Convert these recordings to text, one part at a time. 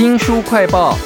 新书快报，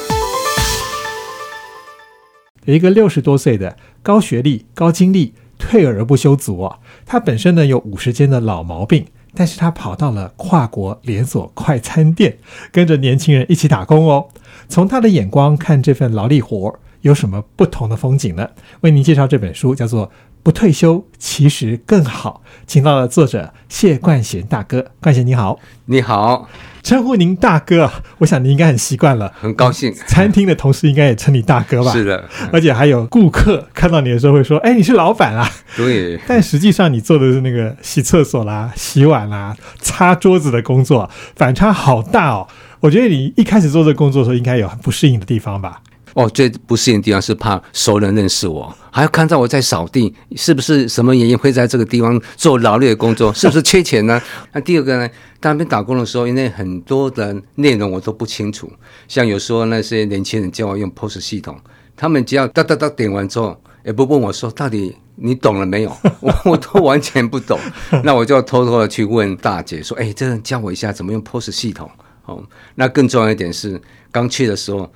有一个六十多岁的高学历、高精力、退而不休族哦，他本身呢有五十间的老毛病，但是他跑到了跨国连锁快餐店，跟着年轻人一起打工哦。从他的眼光看这份劳力活有什么不同的风景呢？为您介绍这本书，叫做《不退休其实更好》，请到了作者谢冠贤大哥。冠贤你好，你好，称呼您大哥啊，我想你应该很习惯了。很高兴。餐厅的同事应该也称你大哥吧？是的，而且还有顾客看到你的时候会说：“哎，你是老板啊。”对。但实际上你做的是那个洗厕所啦、洗碗啦、擦桌子的工作，反差好大哦。我觉得你一开始做这工作的时候，应该有很不适应的地方吧？哦，最不适应的地方是怕熟人认识我，还要看到我在扫地，是不是什么原因会在这个地方做劳力的工作？是不是缺钱呢？那第二个呢？在那边打工的时候，因为很多的内容我都不清楚，像有时候那些年轻人教我用 POS 系统，他们只要哒哒哒点完之后，也不问我说到底你懂了没有，我我都完全不懂，那我就偷偷的去问大姐说：“哎，这人教我一下怎么用 POS 系统。”哦，那更重要一点是，刚去的时候。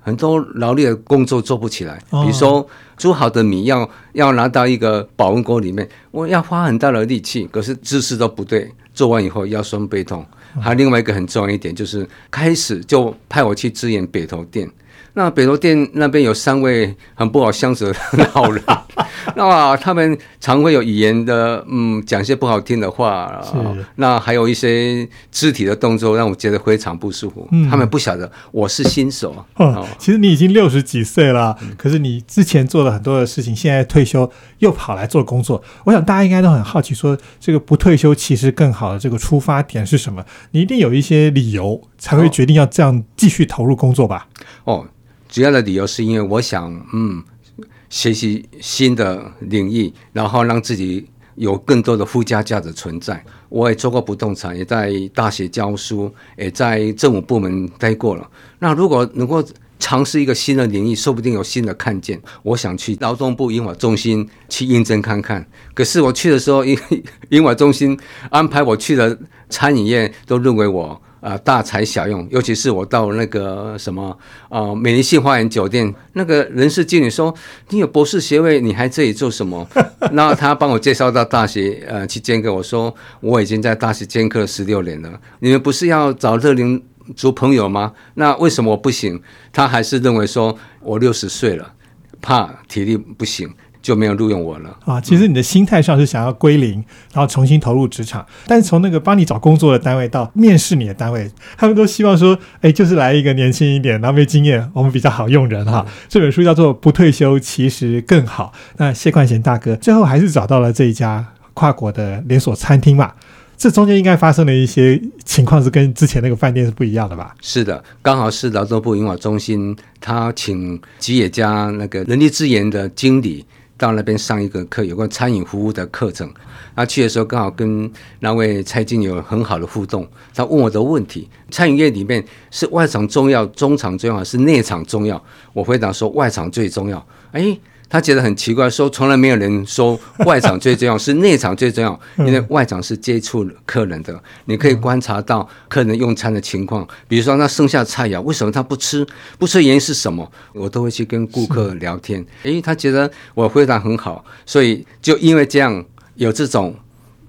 很多劳力的工作做不起来，比如说煮好的米要要拿到一个保温锅里面，我要花很大的力气，可是姿势都不对，做完以后腰酸背痛。还有另外一个很重要一点就是，开始就派我去支援北投店。那北投店那边有三位很不好相处的老人，那他们常会有语言的，嗯，讲些不好听的话，那还有一些肢体的动作让我觉得非常不舒服。他们不晓得我是新手。哦，其实你已经六十几岁了，可是你之前做了很多的事情，现在退休又跑来做工作。我想大家应该都很好奇，说这个不退休其实更好的这个出发点是什么？你一定有一些理由才会决定要这样继续投入工作吧？哦。主要的理由是因为我想，嗯，学习新的领域，然后让自己有更多的附加价值存在。我也做过不动产，也在大学教书，也在政府部门待过了。那如果能够尝试一个新的领域，说不定有新的看见。我想去劳动部英法中心去应征看看。可是我去的时候，因 英法中心安排我去的餐饮业，都认为我。啊，大材小用，尤其是我到那个什么啊，美丽信花园酒店，那个人事经理说：“你有博士学位，你还这里做什么？” 那他帮我介绍到大学呃去兼课，我说我已经在大学兼课十六年了。你们不是要找乐龄族朋友吗？那为什么我不行？他还是认为说我六十岁了，怕体力不行。就没有录用我了啊！其实你的心态上是想要归零，然后重新投入职场。但是从那个帮你找工作的单位到面试你的单位，他们都希望说：“哎，就是来一个年轻一点，然后没经验，我们比较好用人哈。”这本书叫做《不退休其实更好》。那谢冠贤大哥最后还是找到了这一家跨国的连锁餐厅嘛？这中间应该发生了一些情况，是跟之前那个饭店是不一样的吧？是的，刚好是劳动部银法中心，他请吉野家那个人力资源的经理。到那边上一个课，有关餐饮服务的课程。他去的时候刚好跟那位蔡经理有很好的互动。他问我的问题：餐饮业里面是外场重要、中场重要，还是内场重要？我回答说外场最重要。哎。他觉得很奇怪，说从来没有人说外场最重要，是内场最重要，因为外场是接触客人的，你可以观察到客人用餐的情况，比如说那剩下菜肴，为什么他不吃？不吃原因是什么？我都会去跟顾客聊天。诶，他觉得我回答很好，所以就因为这样有这种。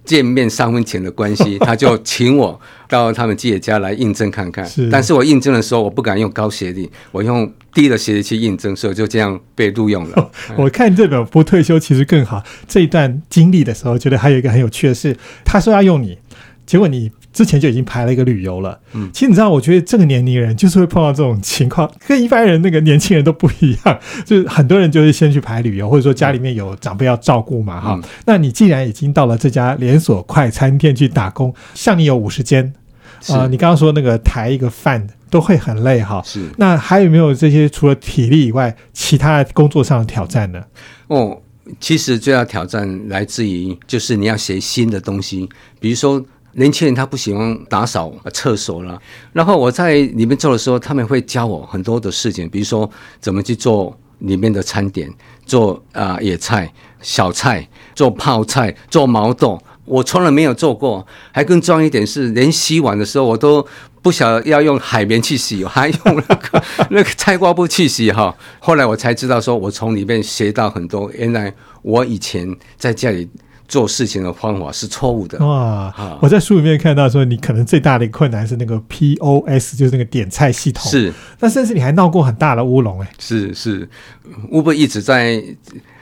见面三分钱的关系，他就请我到他们记者家来应征看看。但是我应征的时候，我不敢用高学历，我用低的学历去应征，所以就这样被录用了。我看这本不退休其实更好。这一段经历的时候，觉得还有一个很有趣的是，他说要用你，结果你。之前就已经排了一个旅游了。嗯，其实你知道，我觉得这个年龄人就是会碰到这种情况，跟一般人那个年轻人都不一样。就是很多人就是先去排旅游，或者说家里面有长辈要照顾嘛，哈。那你既然已经到了这家连锁快餐店去打工，像你有五十间啊，你刚刚说那个抬一个饭都会很累哈。是。那还有没有这些除了体力以外，其他工作上的挑战呢？哦，其实最大挑战来自于就是你要学新的东西，比如说。年轻人他不喜欢打扫厕所了，然后我在里面做的时候，他们会教我很多的事情，比如说怎么去做里面的餐点，做啊野菜、小菜，做泡菜、做毛豆，我从来没有做过。还更重要一点是，连洗碗的时候我都。不晓得要用海绵去洗，还用那个 那个菜瓜布去洗哈。后来我才知道，说我从里面学到很多，原来我以前在家里。做事情的方法是错误的哇！我在书里面看到说，你可能最大的一个困难是那个 POS，就是那个点菜系统。是，那甚至你还闹过很大的乌龙哎。是是，Uber 一直在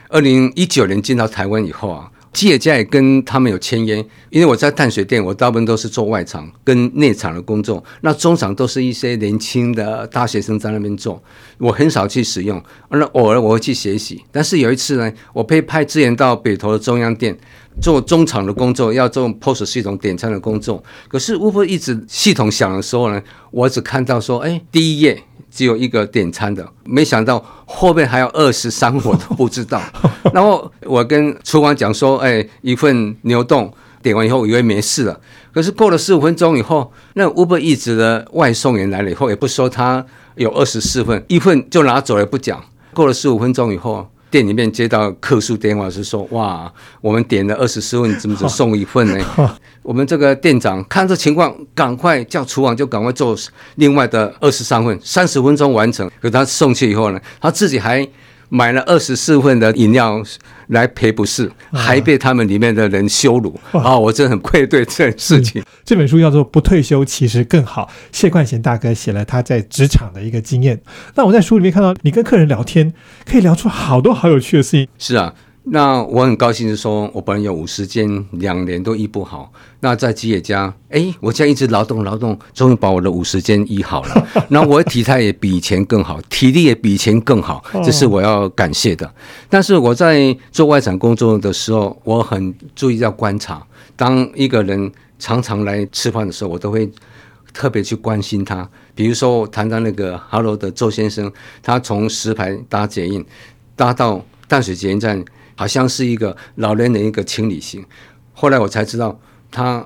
二零一九年进到台湾以后啊。企业家也跟他们有签约，因为我在淡水店，我大部分都是做外场跟内场的工作，那中场都是一些年轻的大学生在那边做，我很少去使用，那偶尔我会去学习。但是有一次呢，我被派支援到北投的中央店做中场的工作，要做 POS 系统点餐的工作。可是 Uber 一直系统响的时候呢，我只看到说，哎，第一页。只有一个点餐的，没想到后面还有二十三，我都不知道。然后我跟厨房讲说：“哎，一份牛冻点完以后，以为没事了。可是过了十五分钟以后，那 Uber 一直的外送员来了以后，也不说他有二十四份，一份就拿走了不讲。过了十五分钟以后。”店里面接到客诉电话是说，哇，我们点了二十四份，怎么只送一份呢？我们这个店长看这情况，赶快叫厨房就赶快做另外的二十三份，三十分钟完成。可他送去以后呢，他自己还。买了二十四份的饮料来赔不是，还被他们里面的人羞辱啊！我真的很愧对这件事情。这本书叫做《不退休其实更好》，谢冠贤大哥写了他在职场的一个经验。那我在书里面看到你跟客人聊天，可以聊出好多好有趣的事情。是啊。那我很高兴是说，我本来有五十间，两年都医不好。那在吉野家，哎，我现在一直劳动劳动，终于把我的五十间医好了。那我的体态也比以前更好，体力也比以前更好，这是我要感谢的。但是我在做外展工作的时候，我很注意要观察。当一个人常常来吃饭的时候，我都会特别去关心他。比如说，谈到那个 Hello 的周先生，他从石牌搭捷运搭到淡水捷运站。好像是一个老年人一个情理性，后来我才知道他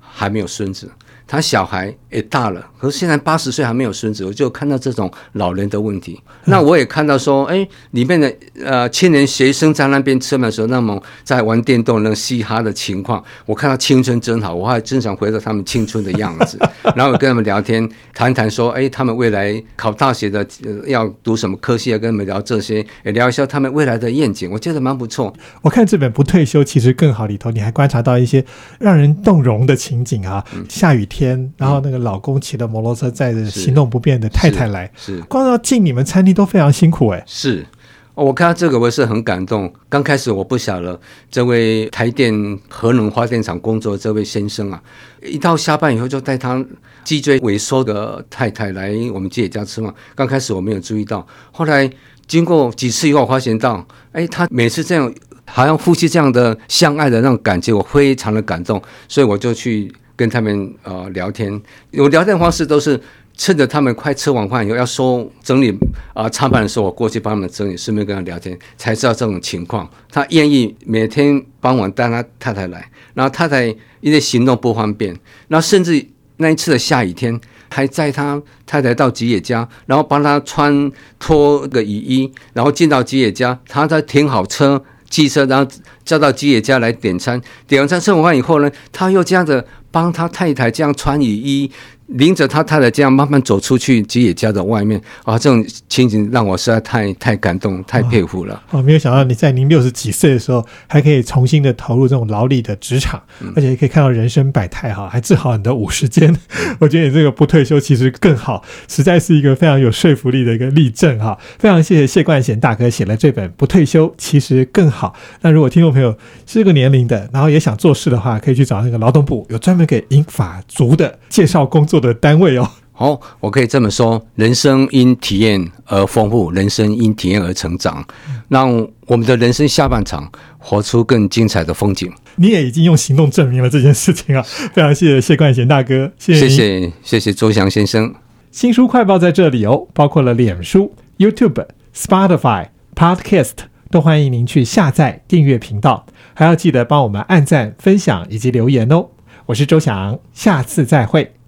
还没有孙子。他小孩也大了，可是现在八十岁还没有孙子，我就看到这种老人的问题。那我也看到说，哎，里面的呃青年学生在那边吃饭的时候，那么在玩电动、那嘻哈的情况，我看到青春真好，我还真想回到他们青春的样子。然后跟他们聊天，谈谈说，哎，他们未来考大学的要读什么科系要？跟他们聊这些，也聊一下他们未来的愿景，我觉得蛮不错。我看这本不退休其实更好里头，你还观察到一些让人动容的情景啊，下雨天。天，然后那个老公骑着摩托车载着行动不便的太太来，是光要进你们餐厅都非常辛苦哎。是，我看到这个我是很感动。刚开始我不晓得这位台电核能发电厂工作这位先生啊，一到下班以后就带他脊椎萎缩的太太来我们自己家吃嘛。刚开始我没有注意到，后来经过几次以后，发现到，哎，他每次这样好像夫妻这样的相爱的那种感觉，我非常的感动，所以我就去。跟他们呃聊天，我聊天方式都是趁着他们快吃完饭以后要收整理啊餐盘的时候，我过去帮他们整理，顺便跟他聊天，才知道这种情况。他愿意每天傍晚带他太太来，然后太太因为行动不方便，然后甚至那一次的下雨天，还载他太太到吉野家，然后帮他穿脱个雨衣，然后进到吉野家，他再停好车。汽车，然后叫到吉野家来点餐，点完餐吃完饭以后呢，他又这样子帮他太太这样穿雨衣。领着他太太这样慢慢走出去吉野家的外面啊，这种情景让我实在太太感动、太佩服了。哦，没有想到你在您六十几岁的时候，还可以重新的投入这种劳力的职场，而且可以看到人生百态哈，还治好你的五十肩。我觉得你这个不退休其实更好，实在是一个非常有说服力的一个例证哈。非常谢谢谢冠贤大哥写了这本《不退休其实更好》。那如果听众朋友是这个年龄的，然后也想做事的话，可以去找那个劳动部有专门给英法族的介绍工作。的单位哦，好，我可以这么说：人生因体验而丰富，人生因体验而成长，让我们的人生下半场活出更精彩的风景。你也已经用行动证明了这件事情啊！非常谢谢谢冠贤大哥，谢谢谢谢谢周翔先生。新书快报在这里哦，包括了脸书、YouTube、Spotify、Podcast，都欢迎您去下载订阅频道，还要记得帮我们按赞、分享以及留言哦。我是周翔，下次再会。